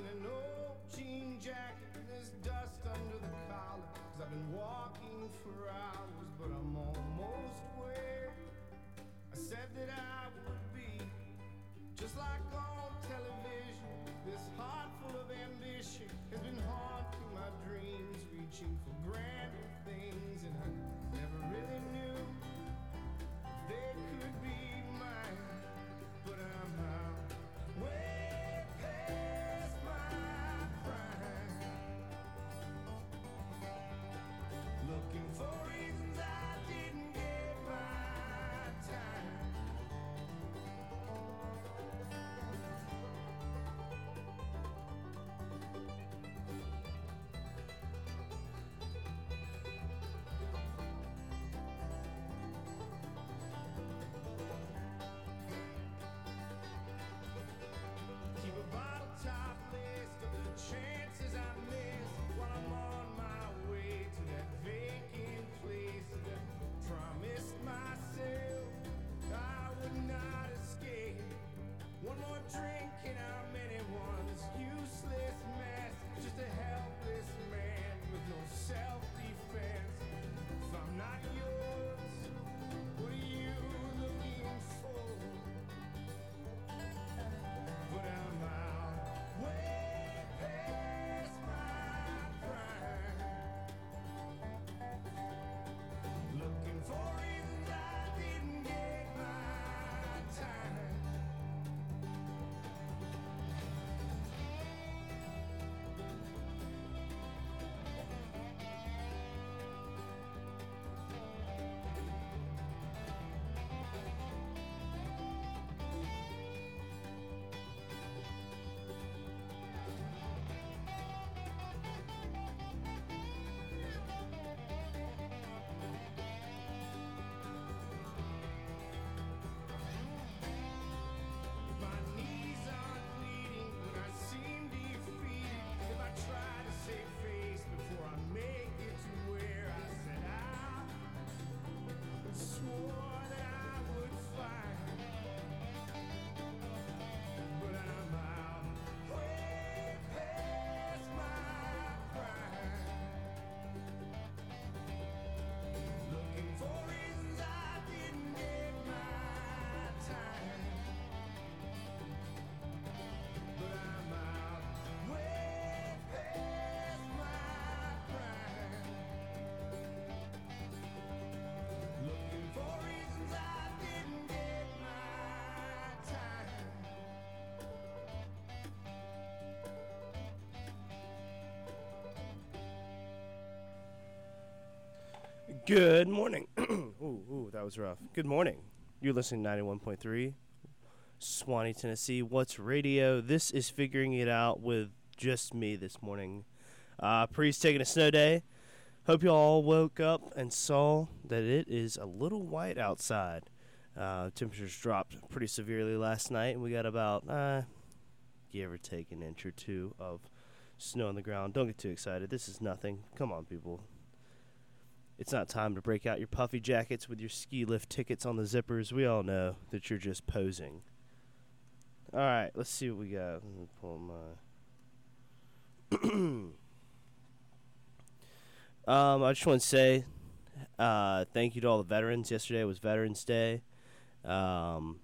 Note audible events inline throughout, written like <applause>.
in an old jean jacket and there's dust under the collar. Cause I've been walking for hours, but I'm almost where I said that I would be. Just like on television, this heart full of ambition has been haunting my dreams, reaching for grander things, and I never really Good morning. <clears throat> ooh, ooh, that was rough. Good morning. You're listening to 91.3 Sewanee, Tennessee. WUTS radio? This is figuring it out with just me this morning. Uh, Pre's taking a snow day. Hope you all woke up and saw that it is a little white outside. Uh, temperatures dropped pretty severely last night, and we got about, uh, give or take, an inch or two of snow on the ground. Don't get too excited. This is nothing. Come on, people. It's not time to break out your puffy jackets with your ski lift tickets on the zippers. We all know that you're just posing. All right, let's see what we got. Let me pull my. <clears throat> um, I just want to say uh, thank you to all the veterans. Yesterday was Veterans Day. Um,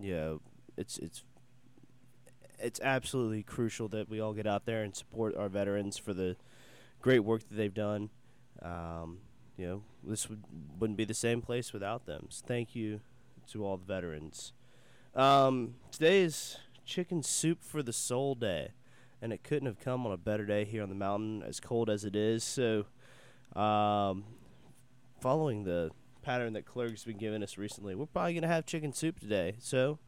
you know, it's it's it's absolutely crucial that we all get out there and support our veterans for the great work that they've done. Um, you know, this would wouldn't be the same place without them. So thank you to all the veterans. Um, today is Chicken Soup for the Soul Day, and it couldn't have come on a better day here on the mountain, as cold as it is. So, um, following the pattern that Clerg's been giving us recently, we're probably gonna have chicken soup today. So,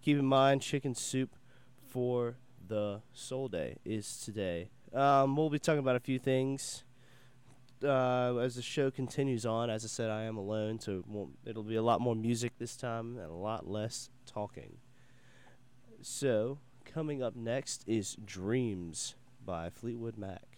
keep in mind, chicken soup for the Soul Day is today. Um, we'll be talking about a few things uh, as the show continues on. As I said, I am alone, so it won't, it'll be a lot more music this time and a lot less talking. So, coming up next is Dreams by Fleetwood Mac.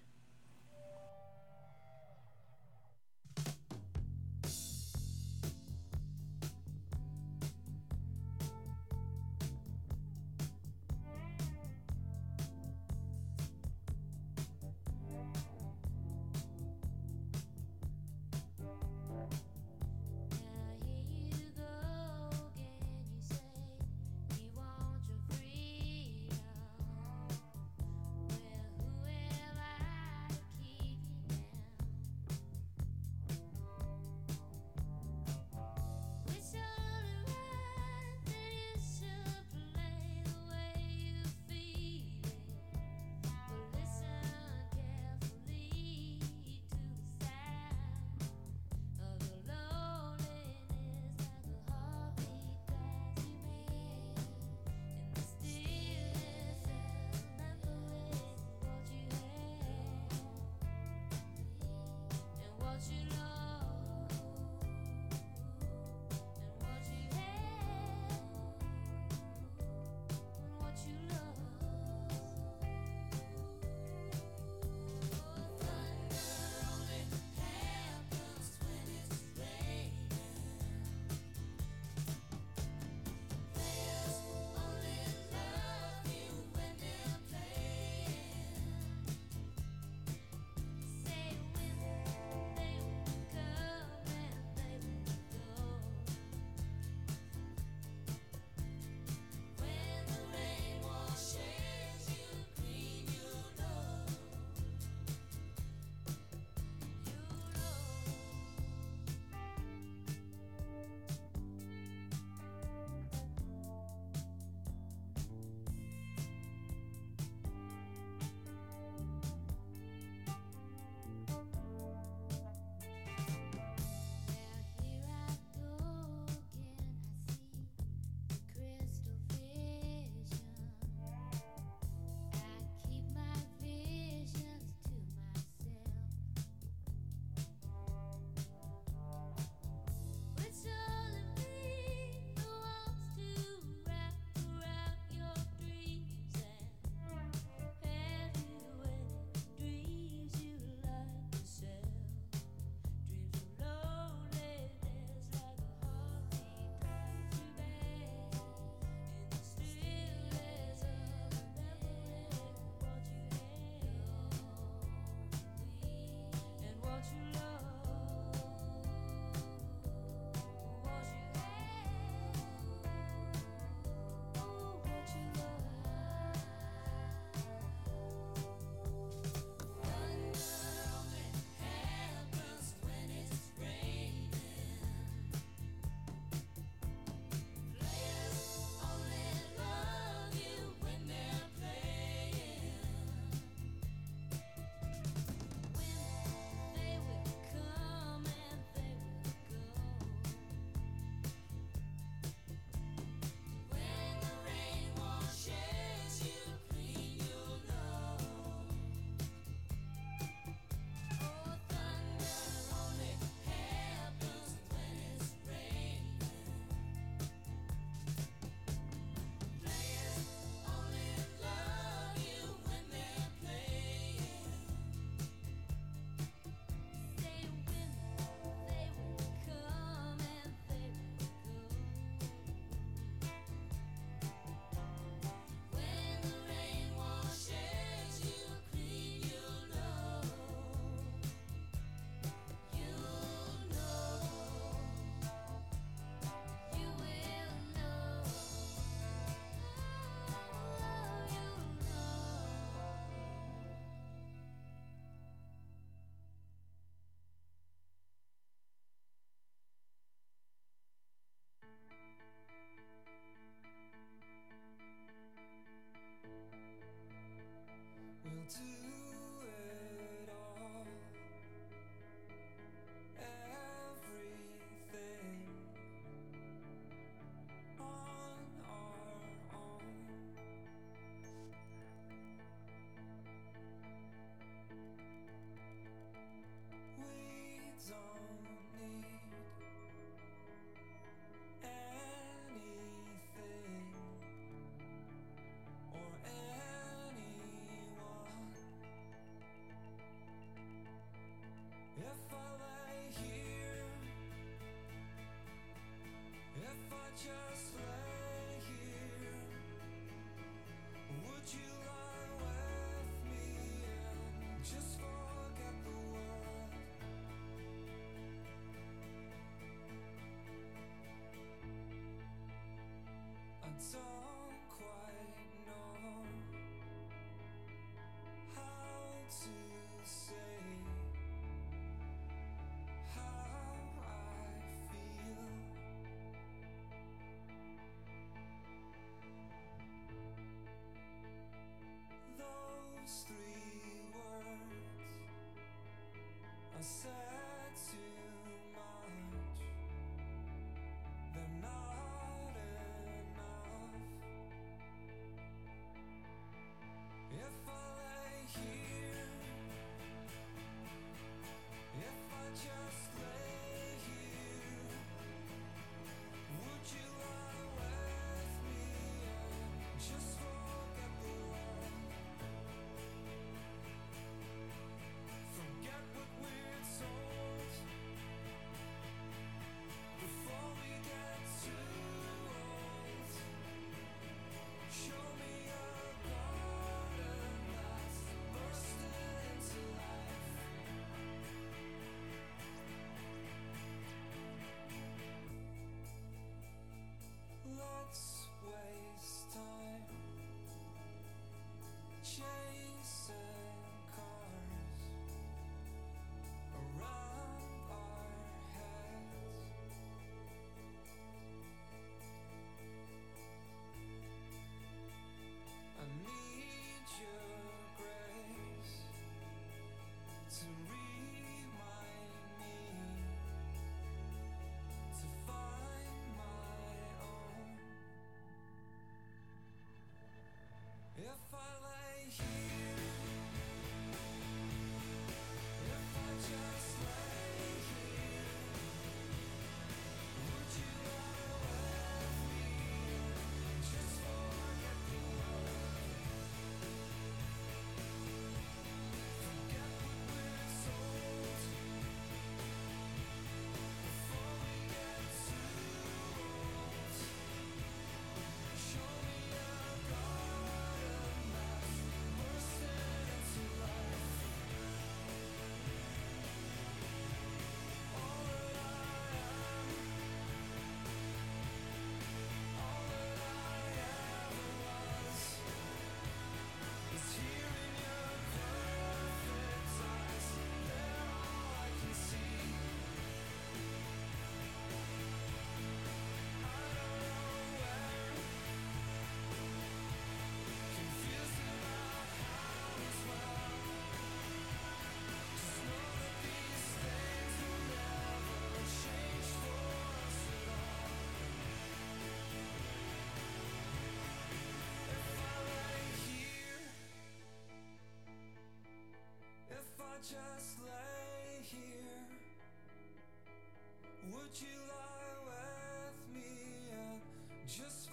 to just lay here, would you lie with me and just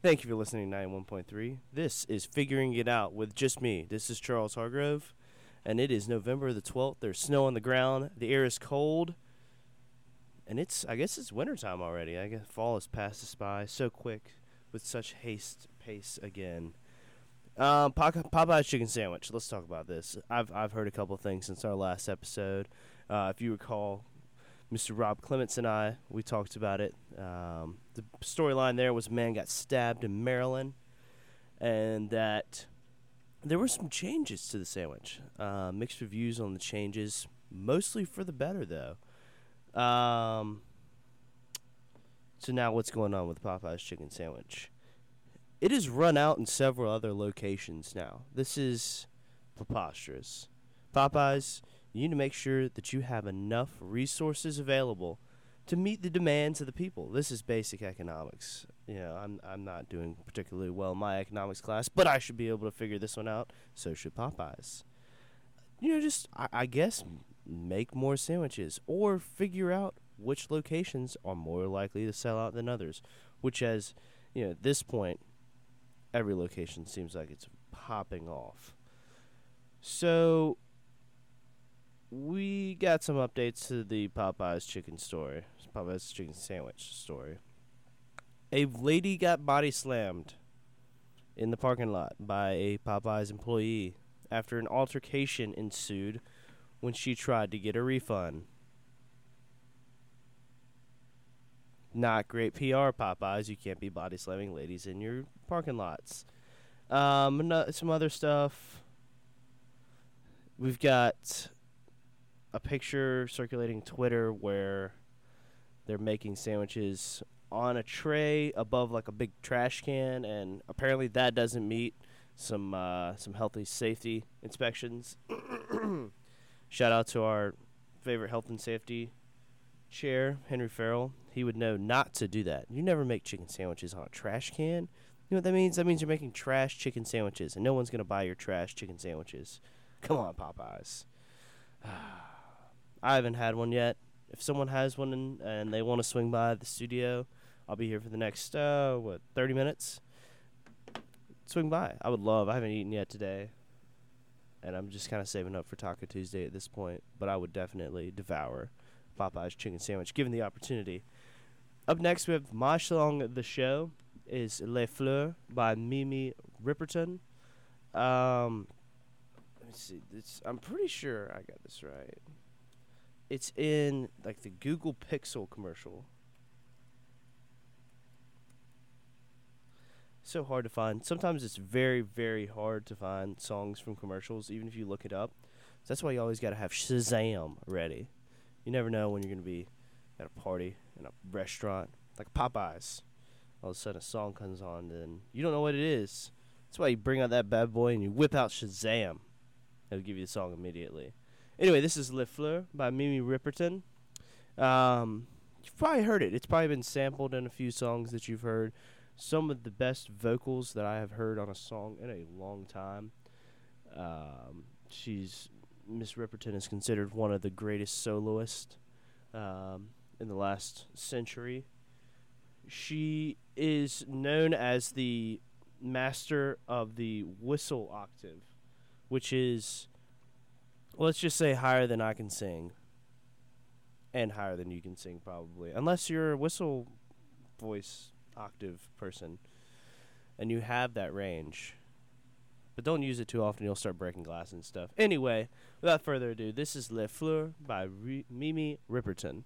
Thank you for listening to 91.3. This is Figuring It Out with just me. This is Charles Hargrove, and it is November the 12th. There's snow on the ground. The air is cold. And it's, I guess it's wintertime already. I guess fall has passed us by so quick with such haste pace again. Um, Popeye's chicken sandwich. Let's talk about this. I've I've heard a couple things since our last episode. Uh, if you recall, Mr. Rob Clements and I we talked about it. Um, the storyline there was a man got stabbed in Maryland, and that there were some changes to the sandwich. Uh, mixed reviews on the changes, mostly for the better though. Um, so now what's going on with Popeye's chicken sandwich? It is run out in several other locations now. This is preposterous. Popeyes, you need to make sure that you have enough resources available to meet the demands of the people. This is basic economics. You know, I'm I'm not doing particularly well in my economics class, but I should be able to figure this one out. So should Popeyes. You know, just I, I guess make more sandwiches or figure out which locations are more likely to sell out than others. Which, as you know, at this point, every location seems like it's popping off. So we got some updates to the Popeyes chicken story, Popeyes chicken sandwich story. A lady got body slammed in the parking lot by a Popeyes employee after an altercation ensued when she tried to get a refund. Not great PR, Popeyes. You can't be body slamming ladies in your parking lots. Um, some other stuff. We've got a picture circulating Twitter where they're making sandwiches on a tray above like a big trash can, and apparently that doesn't meet some uh, some healthy safety inspections. <coughs> Shout out to our favorite health and safety chair, Henry Farrell. He would know not to do that. You never make chicken sandwiches on a trash can. You know what that means? That means you're making trash chicken sandwiches, and no one's gonna buy your trash chicken sandwiches. Come on, Popeyes. <sighs> I haven't had one yet. If someone has one and, and they want to swing by the studio, I'll be here for the next uh, what thirty minutes. Swing by. I would love. I haven't eaten yet today, and I'm just kind of saving up for Taco Tuesday at this point. But I would definitely devour Popeye's chicken sandwich given the opportunity. Up next, we have my the show is Les Fleurs by Minnie Riperton. Um, let me see. This, I'm pretty sure I got this right. It's in like the Google Pixel commercial. So hard to find. Sometimes it's very, very hard to find songs from commercials, even if you look it up. That's why you always got to have Shazam ready. You never know when you're going to be at a party, in a restaurant, like Popeyes. All of a sudden, a song comes on, and you don't know what it is. That's why you bring out that bad boy and you whip out Shazam. It'll give you the song immediately. Anyway, this is Les Fleurs by Minnie Riperton. Um, you've probably heard it. It's probably been sampled in a few songs that you've heard. Some of the best vocals that I have heard on a song in a long time. Um, she's Miss Riperton is considered one of the greatest soloists um, in the last century. She is known as the master of the whistle octave, which is let's just say higher than I can sing. And higher than you can sing, probably. Unless you're a whistle voice octave person and you have that range. But don't use it too often, you'll start breaking glass and stuff. Anyway, without further ado, this is Les Fleurs by Minnie Riperton.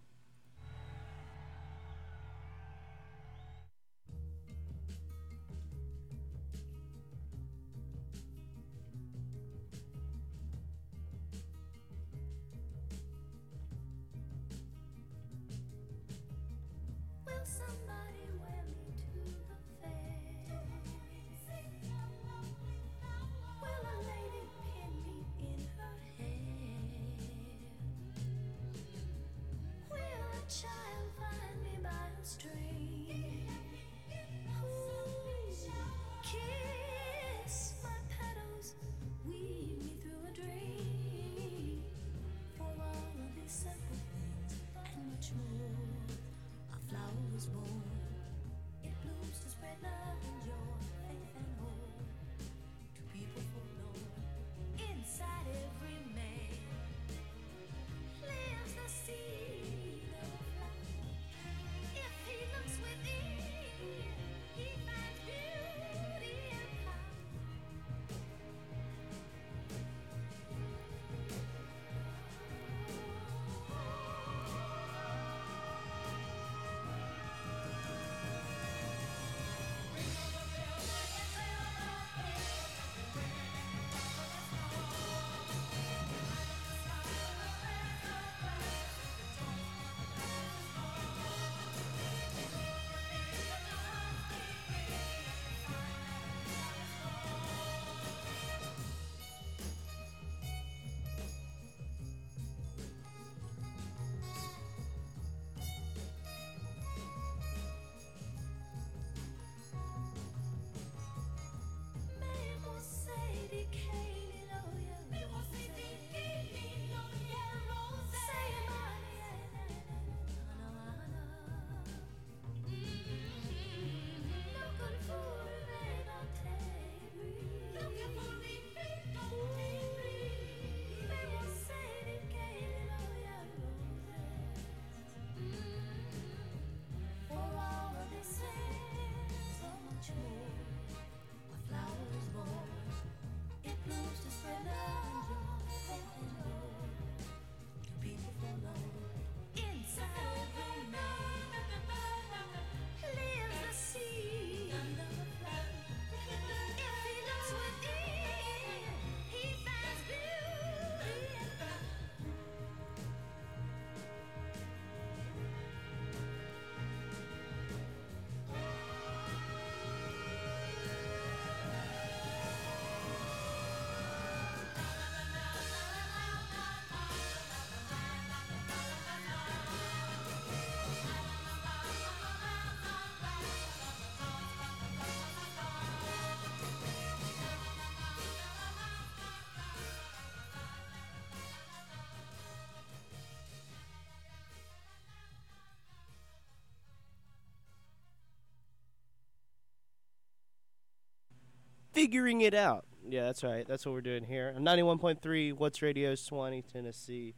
Figuring it out. Yeah, that's right. That's what we're doing here. 91.3 WUTS Radio, Sewanee, Tennessee.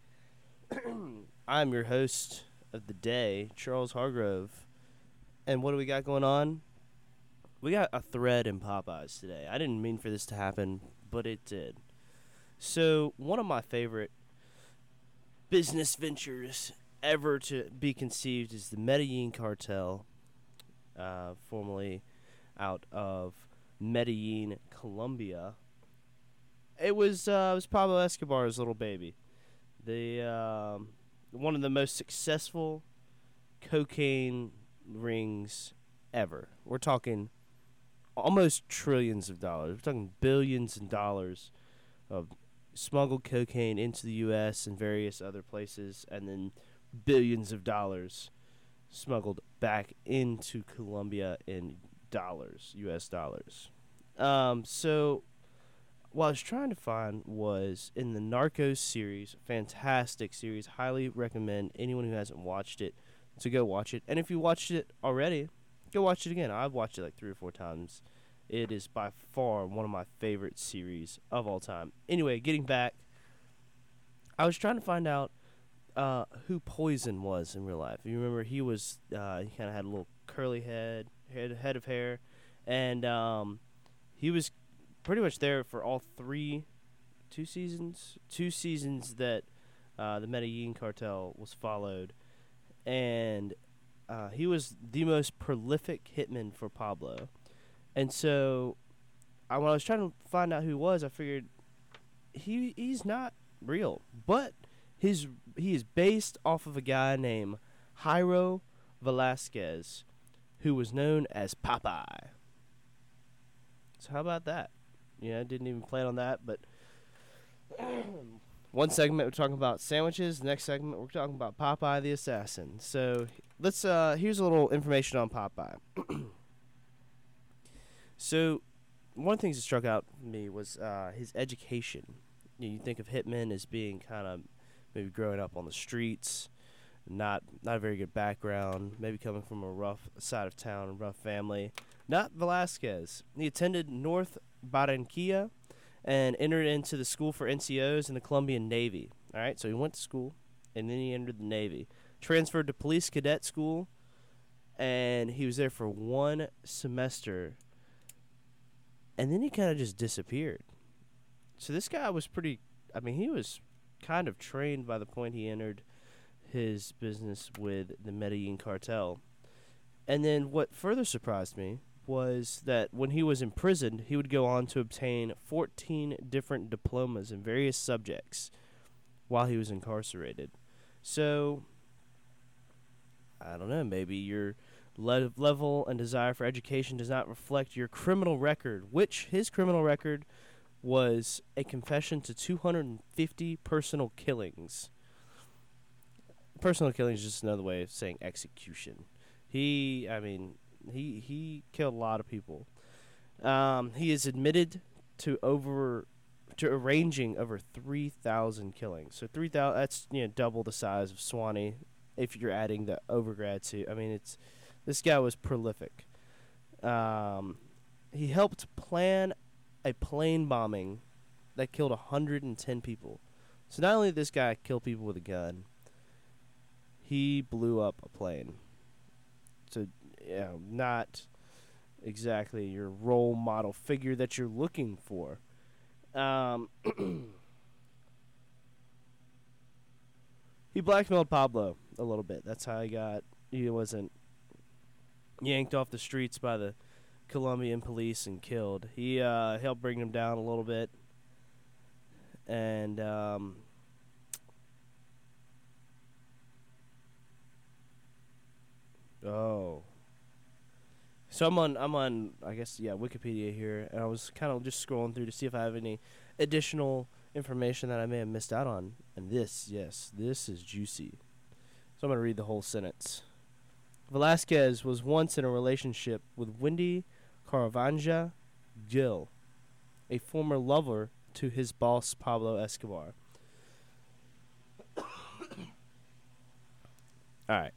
<clears throat> I'm your host of the day, Charles Hargrove. And what do we got going on? We got a thread in Popeyes today. I didn't mean for this to happen, but it did. So, one of my favorite business ventures ever to be conceived is the Medellin cartel, uh, formerly out of Medellin, Colombia. It was uh, it was Pablo Escobar's little baby, the um, one of the most successful cocaine rings ever. We're talking almost trillions of dollars. We're talking billions of dollars of smuggled cocaine into the U.S. and various other places, and then billions of dollars smuggled back into Colombia in dollars, U.S. dollars. Um, so what I was trying to find was in the Narcos series, fantastic series. Highly recommend anyone who hasn't watched it to go watch it. And if you watched it already, go watch it again. I've watched it like three or four times. It is by far one of my favorite series of all time. Anyway, getting back, I was trying to find out uh, who Poison was in real life. You remember he was uh, he kind of had a little curly head, head head of hair, and um, he was pretty much there for all three, two seasons, two seasons that uh, the Medellin cartel was followed, and uh, he was the most prolific hitman for Pablo, and so I, when I was trying to find out who he was, I figured he he's not real, but his he is based off of a guy named Jairo Velasquez, who was known as Popeye. So how about that? Yeah, I didn't even plan on that, but <coughs> one segment we're talking about sandwiches. The Next segment we're talking about Popeye the assassin. So let's uh here's a little information on Popeye. <coughs> so one of the things that struck out me was uh, his education. You, know, you think of hitmen as being kind of maybe growing up on the streets, not not a very good background, maybe coming from a rough side of town, a rough family. Not Velasquez. He attended North Barranquilla and entered into the school for NCOs in the Colombian Navy. All right, so he went to school and then he entered the Navy. Transferred to police cadet school and he was there for one semester and then he kind of just disappeared. So this guy was pretty I mean, he was kind of trained by the point he entered his business with the Medellin cartel. And then what further surprised me was that when he was imprisoned, he would go on to obtain 14 different diplomas in various subjects while he was incarcerated. So, I don't know, maybe your le- level and desire for education does not reflect your criminal record, which his criminal record was a confession to 250 personal killings. Personal killing is just another way of saying execution. He, I mean, he he killed a lot of people. Um, he is admitted to over to arranging over three thousand killings. So three thousand that's you know double the size of Sewanee if you're adding the overgrad to. I mean, it's this guy was prolific. Um, he helped plan a plane bombing that killed 110 people. So not only did this guy kill people with a gun, he blew up a plane. So, yeah, not exactly your role model figure that you're looking for. Um, <clears throat> he blackmailed Pablo a little bit. That's how he got. He wasn't yanked off the streets by the Colombian police and killed. He uh, helped bring him down a little bit, and um, oh, so I'm on I'm on I guess yeah Wikipedia here, and I was kind of just scrolling through to see if I have any additional information that I may have missed out on. And this, yes, this is juicy. So I'm gonna read the whole sentence. Velasquez was once in a relationship with Wendy Caravanja Gill, a former lover to his boss Pablo Escobar. <coughs> All right.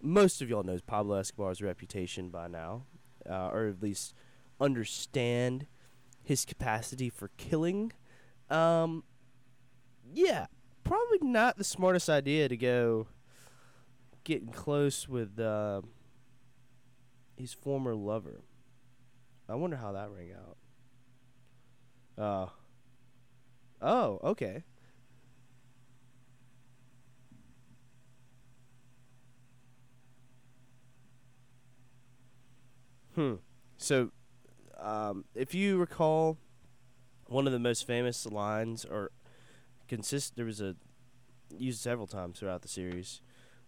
Most of y'all knows Pablo Escobar's reputation by now, uh, or at least understand his capacity for killing, um, yeah, probably not the smartest idea to go getting close with uh, his former lover. I wonder how that rang out. Uh, oh, okay. Hmm. So, um, if you recall, one of the most famous lines, or consist, there was a used several times throughout the series,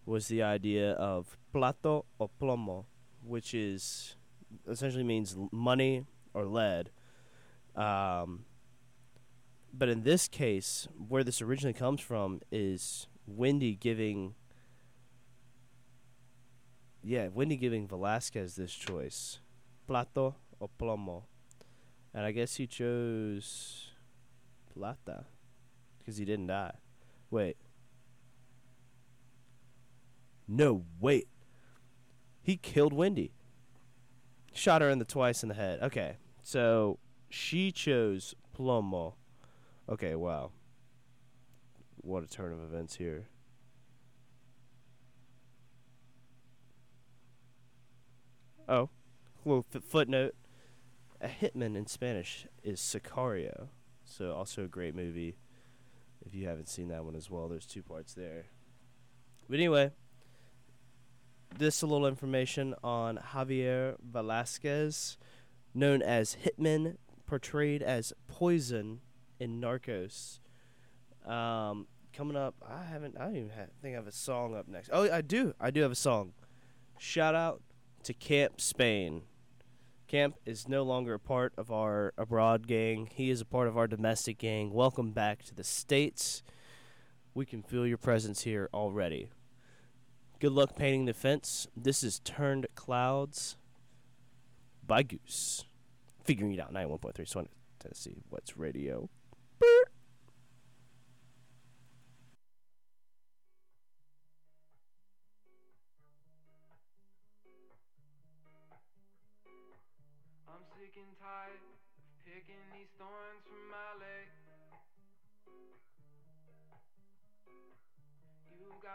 was the idea of plato o plomo, which is essentially means money or lead. Um, but in this case, where this originally comes from is Wendy giving yeah, Wendy giving Velasquez this choice, plato or plomo, and I guess he chose plata because he didn't die. Wait, no, wait, he killed Wendy. Shot her in the twice in the head. Okay, so she chose plomo. Okay, wow. What a turn of events here. Oh, little f- footnote. A hitman in Spanish is Sicario. So, also a great movie. If you haven't seen that one as well, there's two parts there. But anyway, this a little information on Javier Velasquez, known as Hitman, portrayed as Poison in Narcos. Um, coming up, I haven't. I don't even have, think I have a song up next. Oh, I do. I do have a song. Shout out to Camp Spain. Camp is no longer a part of our abroad gang. He is a part of our domestic gang. Welcome back to the States. We can feel your presence here already. Good luck painting the fence. This is Turned Clouds by Goose. Figuring it out 91.3 Sewanee Tennessee. WUTS radio?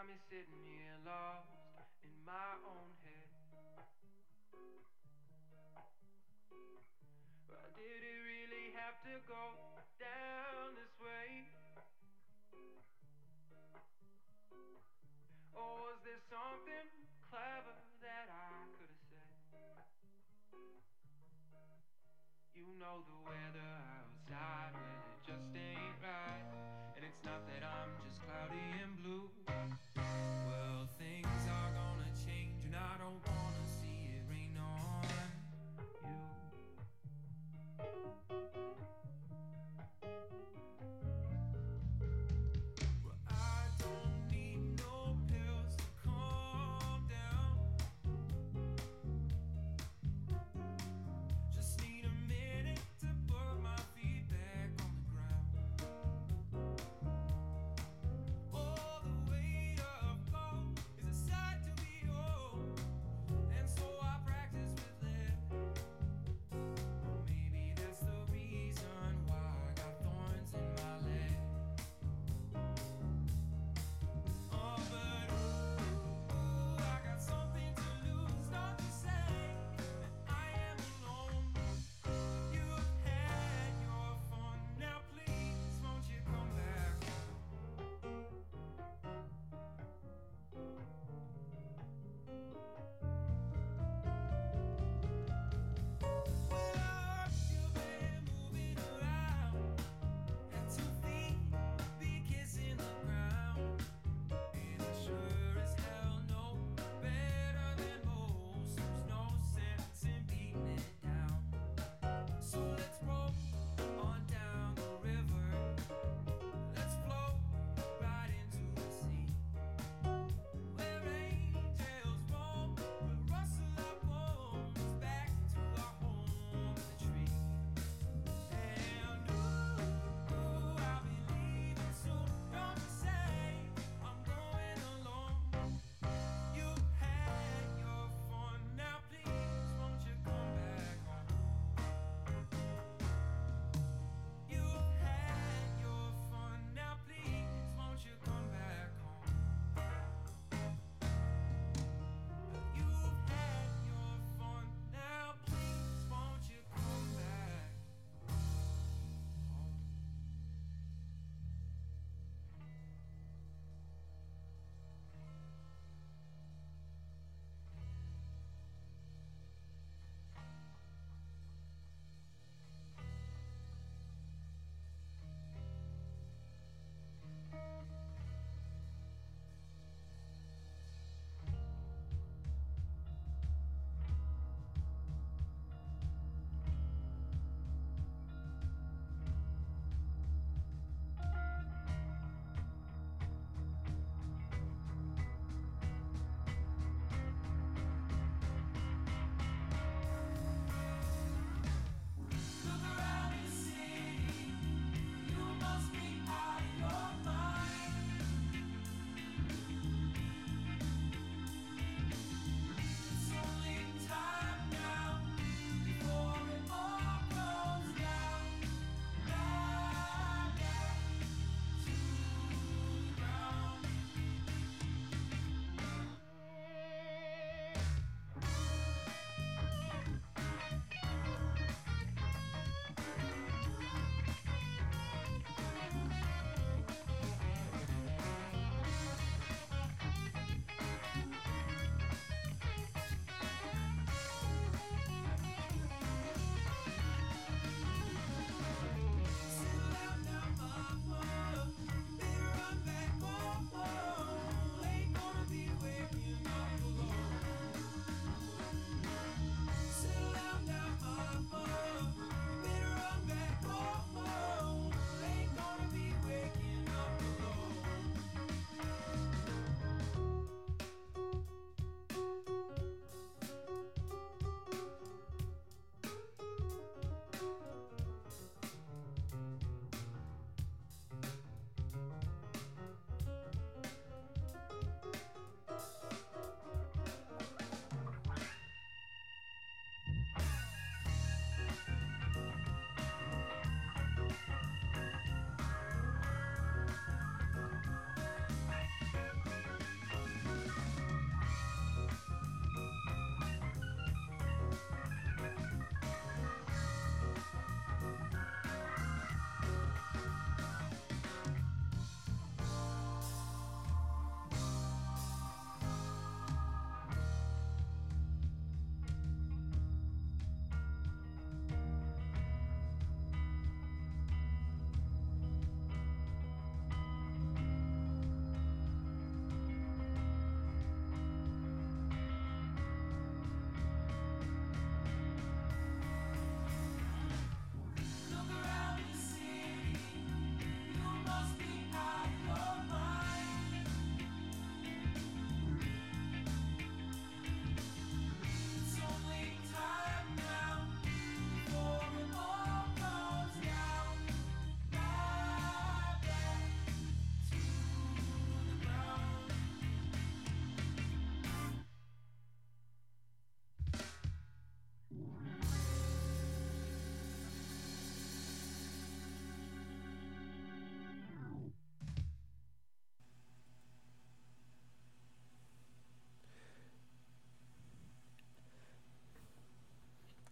Got me sitting here lost in my own head. Well, did it really have to go down this way? Or was there something clever that I could have said? You know the weather outside, well, it just ain't right. And it's not that I'm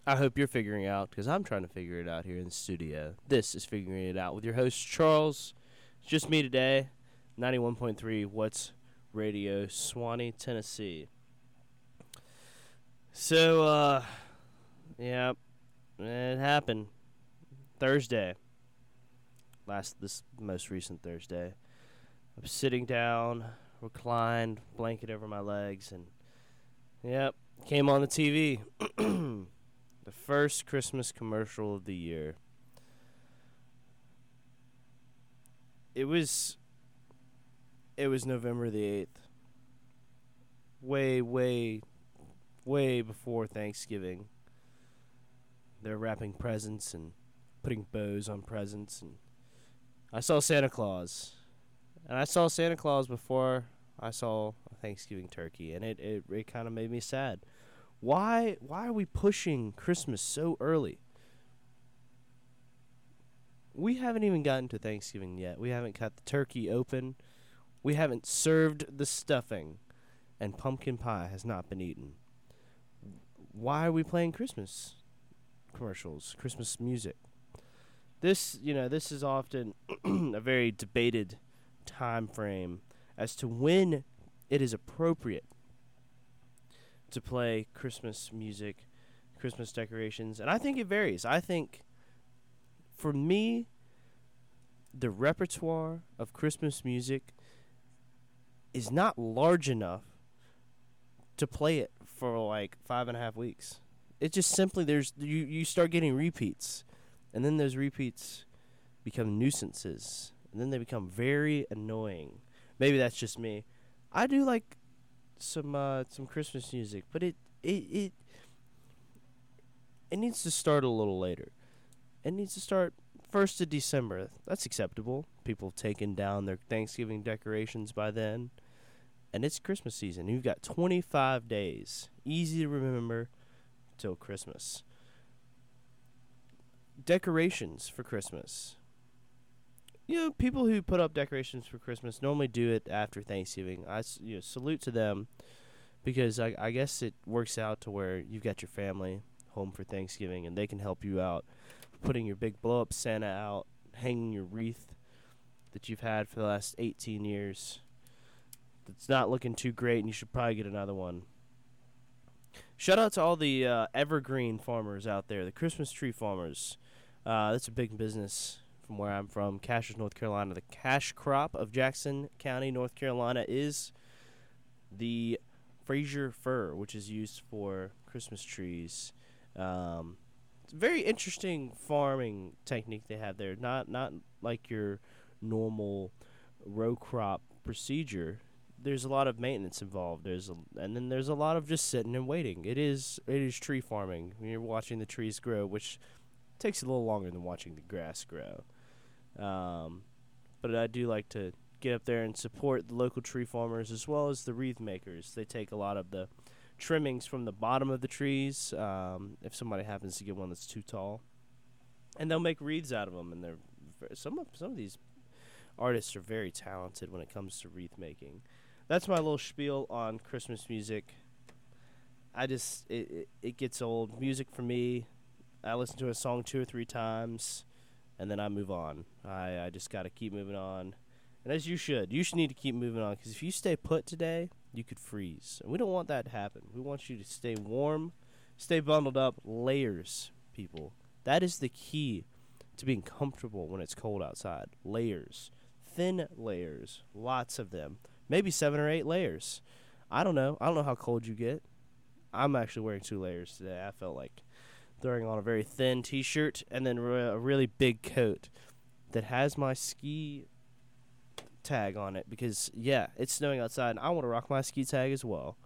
I hope you're figuring out because I'm trying to figure it out here in the studio. This is figuring it out with your host Charles. It's just me today. 91.3 WUTS Radio, Sewanee, Tennessee. So, uh, yeah, it happened Thursday. Last this most recent Thursday. I'm sitting down, reclined, blanket over my legs, and yep, came on the TV. <clears throat> the first Christmas commercial of the year. It was it was November the 8th. Way way way before Thanksgiving. They're wrapping presents and putting bows on presents and I saw Santa Claus. And I saw Santa Claus before I saw a Thanksgiving turkey and it it, it kind of made me sad. Why why are we pushing Christmas so early? We haven't even gotten to Thanksgiving yet. We haven't cut the turkey open. We haven't served the stuffing and pumpkin pie has not been eaten. Why are we playing Christmas commercials, Christmas music? This, you know, this is often <clears throat> a very debated time frame as to when it is appropriate to play Christmas music, Christmas decorations, and I think it varies. I think for me, the repertoire of Christmas music is not large enough to play it for like five and a half weeks. It just simply there's you you start getting repeats, and then those repeats become nuisances, and then they become very annoying. Maybe that's just me. I do like some uh, some Christmas music, but it it it it needs to start a little later. It needs to start first of December. That's acceptable. People have taken down their Thanksgiving decorations by then, and it's Christmas season. You've got 25 days, easy to remember, till Christmas. Decorations for Christmas you know, people who put up decorations for Christmas normally do it after Thanksgiving. I you know, salute to them because I, I guess it works out to where you've got your family home for Thanksgiving and they can help you out putting your big blow up Santa out, hanging your wreath that you've had for the last 18 years. It's not looking too great and you should probably get another one. Shout out to all the uh, evergreen farmers out there, the Christmas tree farmers. Uh, that's a big business from where I'm from, Cashiers, North Carolina. The cash crop of Jackson County, North Carolina, is the Fraser fir, which is used for Christmas trees. Um, it's a very interesting farming technique they have there. Not not like your normal row crop procedure. There's a lot of maintenance involved. There's a, and then there's a lot of just sitting and waiting. It is it is tree farming. You're watching the trees grow, which takes a little longer than watching the grass grow. Um, but I do like to get up there and support the local tree farmers as well as the wreath makers. They take a lot of the trimmings from the bottom of the trees um, if somebody happens to get one that's too tall, and they'll make wreaths out of them. And they're some of some of these artists are very talented when it comes to wreath making. That's my little spiel on Christmas music. I just it, it, it gets old. Music for me, I listen to a song two or three times and then I move on. I, I just got to keep moving on. And as you should. You should need to keep moving on because if you stay put today, you could freeze. And we don't want that to happen. We want you to stay warm, stay bundled up, layers, people. That is the key to being comfortable when it's cold outside. Layers. Thin layers. Lots of them. Maybe seven or eight layers. I don't know. I don't know how cold you get. I'm actually wearing two layers today. I felt like throwing on a very thin t-shirt and then re- a really big coat that has my ski tag on it because yeah, it's snowing outside and I want to rock my ski tag as well.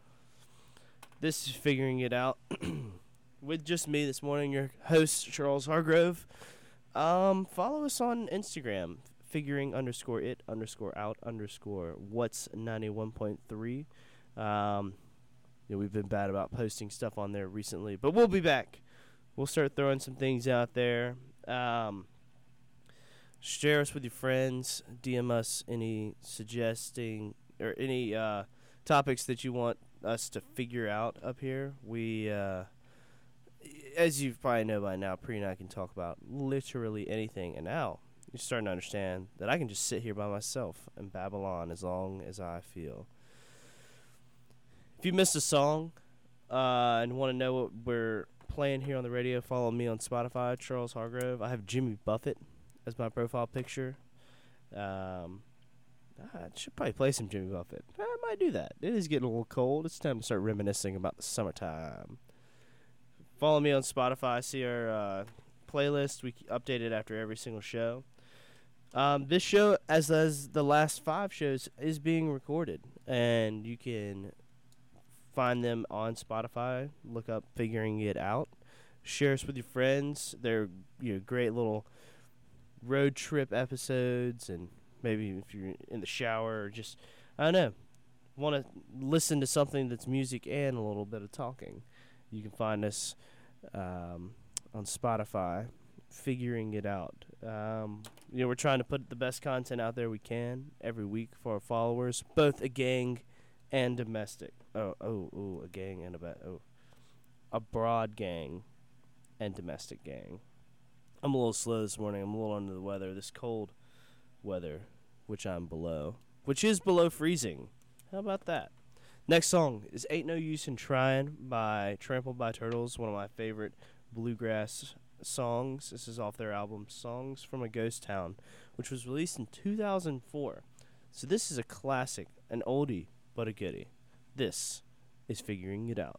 This is figuring it out <clears throat> with just me this morning, your host Charles Hargrove. Um, follow us on Instagram, figuring underscore it underscore out underscore wuts ninety one point three. Um, you know, we've been bad about posting stuff on there recently, but we'll be back we'll start throwing some things out there. Um, share us with your friends. DM us any suggesting or any uh, topics that you want us to figure out up here. We uh, as you probably know by now, Pre and I can talk about literally anything, and now you're starting to understand that I can just sit here by myself and babble on as long as I feel. If you missed a song uh, and want to know what we're playing here on the radio, follow me on Spotify, Charles Hargrove. I have Jimmy Buffett as my profile picture. Um, I should probably play some Jimmy Buffett. I might do that. It is getting a little cold. It's time to start reminiscing about the summertime. Follow me on Spotify. See our uh, playlist. We update it after every single show. Um, this show, as as the last five shows, is being recorded, and you can find them on Spotify. Look up "Figuring It Out." Share us with your friends. They're you know great little road trip episodes, and maybe if you're in the shower or just I don't know, want to listen to something that's music and a little bit of talking. You can find us um, on Spotify figuring it out. Um, you know, we're trying to put the best content out there we can every week for our followers, both a gang and domestic. Oh, oh, oh, a gang and a ba- oh, a broad gang and domestic gang. I'm a little slow this morning. I'm a little under the weather. This cold weather, which I'm below, which is below freezing. How about that? Next song is Ain't No Use in Trying by Trampled by Turtles, one of my favorite bluegrass songs. This is off their album Songs from a Ghost Town, which was released in 2004. So this is a classic, an oldie, but a goodie. This is Figuring It Out.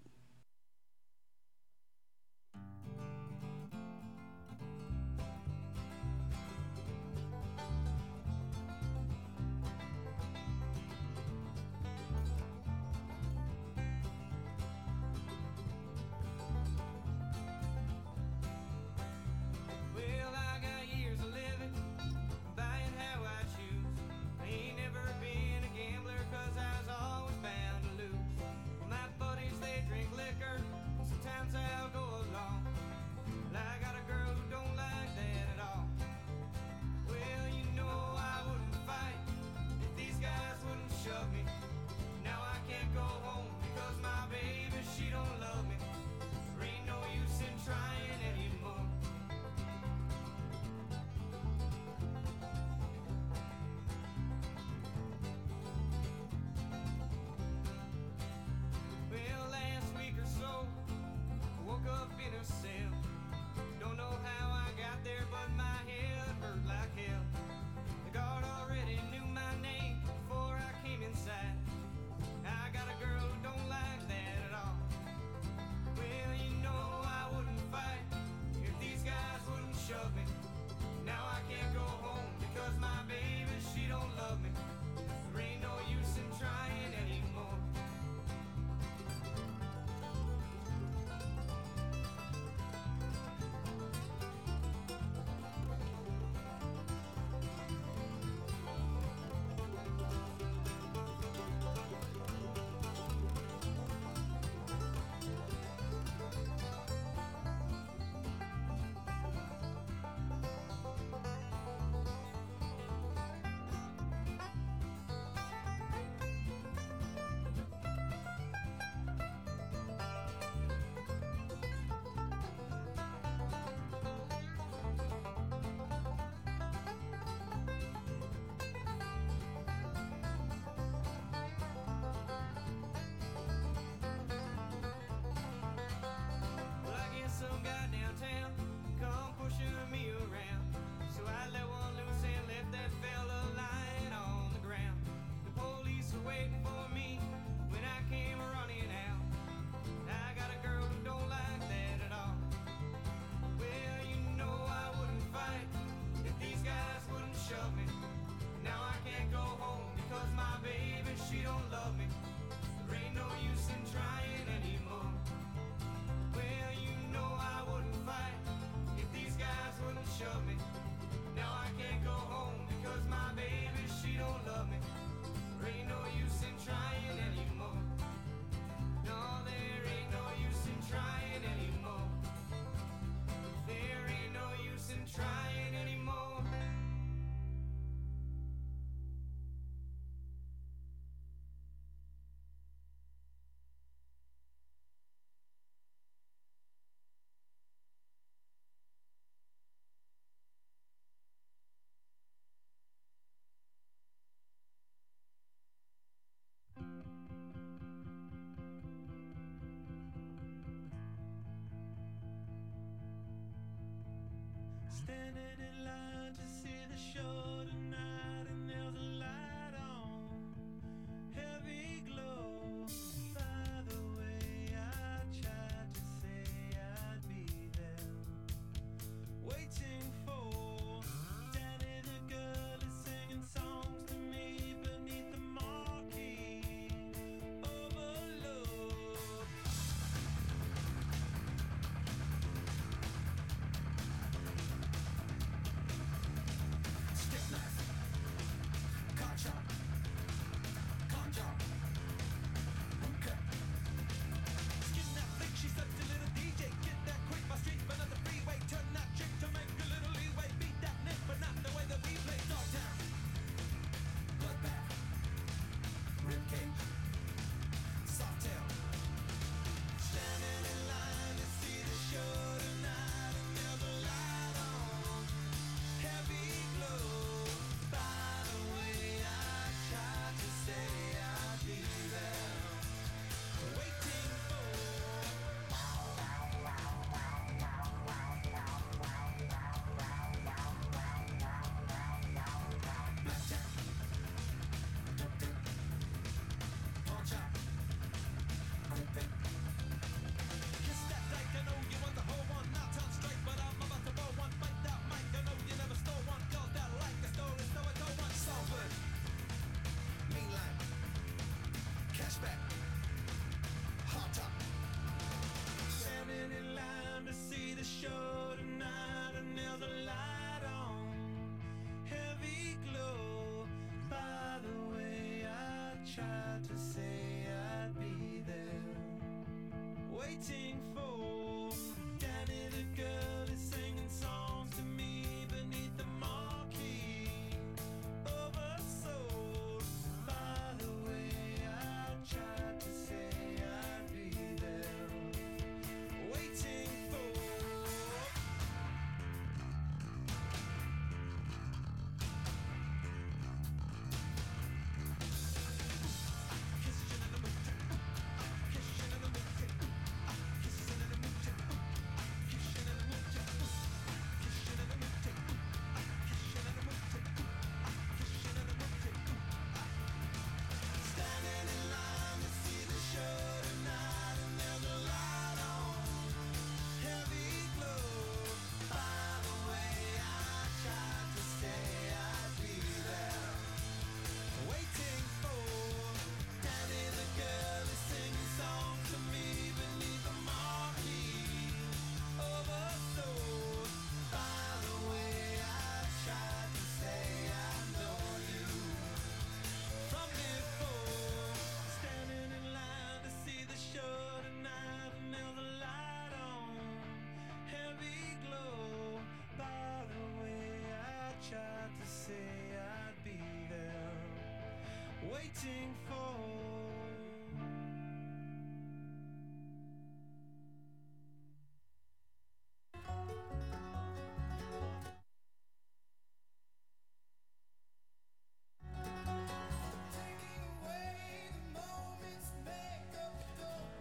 standing in line to see the show tonight, and there's a light.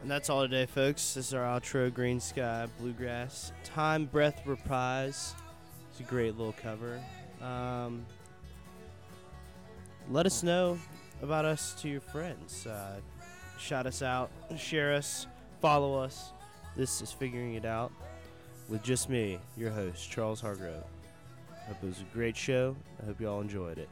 And that's all today, folks. This is our outro, Greensky Bluegrass. Time, Breathe, Reprise. It's a great little cover. Um, let us know about us to your friends. Uh, shout us out, share us, follow us. This is Figuring It Out with just me, your host, Charles Hargrove. Hope it was a great show. I hope you all enjoyed it.